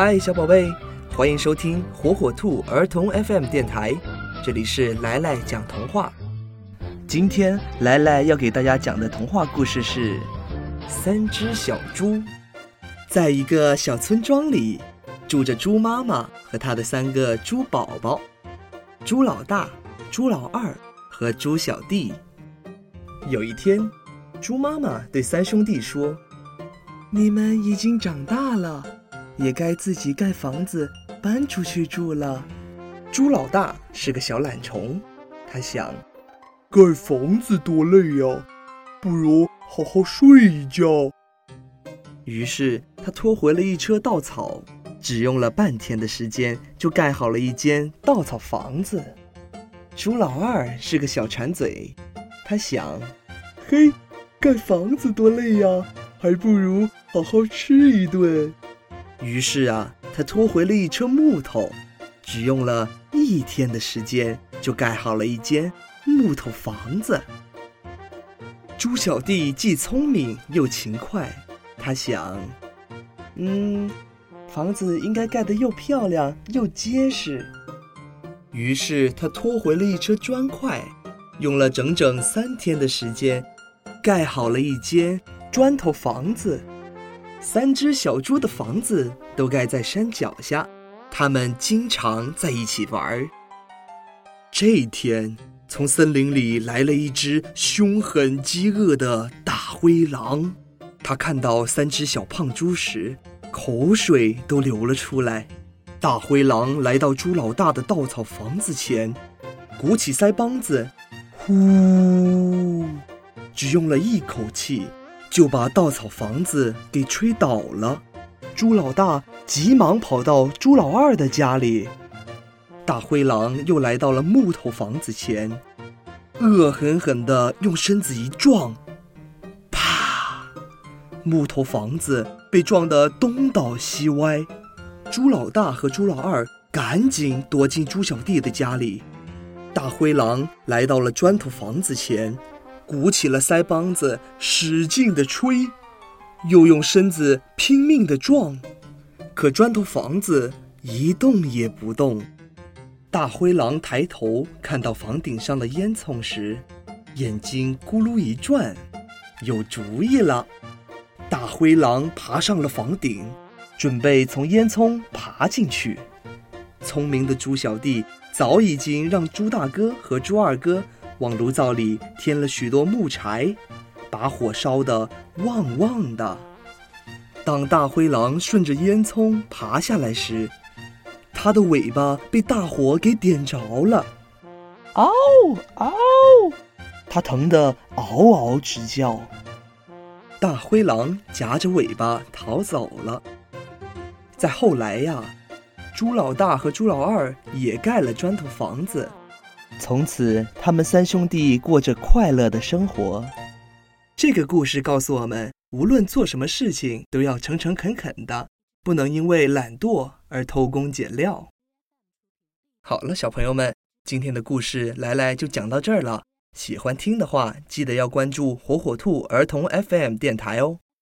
嗨，小宝贝，欢迎收听火火兔儿童 FM 电台，这里是来来讲童话。今天来来要给大家讲的童话故事是《三只小猪》。在一个小村庄里，住着猪妈妈和她的三个猪宝宝：猪老大、猪老二和猪小弟。有一天，猪妈妈对三兄弟说：“你们已经长大了，也该自己盖房子搬出去住了。”猪老大是个小懒虫，他想：“盖房子多累呀，不如好好睡一觉。”于是他拖回了一车稻草，只用了半天的时间就盖好了一间稻草房子。猪老二是个小馋嘴，他想：“嘿，盖房子多累呀，还不如好好吃一顿。”于是啊，他拖回了一车木头，只用了一天的时间就盖好了一间木头房子。猪小弟既聪明又勤快。他想，嗯，房子应该盖得又漂亮又结实。于是他拖回了一车砖块，用了整整三天的时间，盖好了一间砖头房子。三只小猪的房子都盖在山脚下，它们经常在一起玩。这一天，从森林里来了一只凶狠饥饿的大灰狼。他看到三只小胖猪时，口水都流了出来。大灰狼来到猪老大的稻草房子前，鼓起腮帮子，呼，只用了一口气，就把稻草房子给吹倒了。猪老大急忙跑到猪老二的家里。大灰狼又来到了木头房子前，恶狠狠地用身子一撞。啪木头房子被撞得东倒西歪，猪老大和猪老二赶紧躲进猪小弟的家里。大灰狼来到了砖头房子前，鼓起了腮帮子，使劲地吹，又用身子拼命地撞，可砖头房子一动也不动。大灰狼抬头看到房顶上的烟囱时，眼睛咕噜一转，有主意了。大灰狼爬上了房顶，准备从烟囱爬进去。聪明的猪小弟早已经让猪大哥和猪二哥往炉灶里添了许多木柴，把火烧得旺旺的。当大灰狼顺着烟囱爬下来时，它的尾巴被大火给点着了。嗷嗷，它疼得嗷嗷直叫。大灰狼夹着尾巴逃走了。再后来呀，猪老大和猪老二也盖了砖头房子，从此他们三兄弟过着快乐的生活。这个故事告诉我们，无论做什么事情，都要诚诚恳恳的，不能因为懒惰而偷工减料。好了，小朋友们，今天的故事来来就讲到这儿了。喜欢听的话，记得要关注火火兔儿童 FM 电台哦。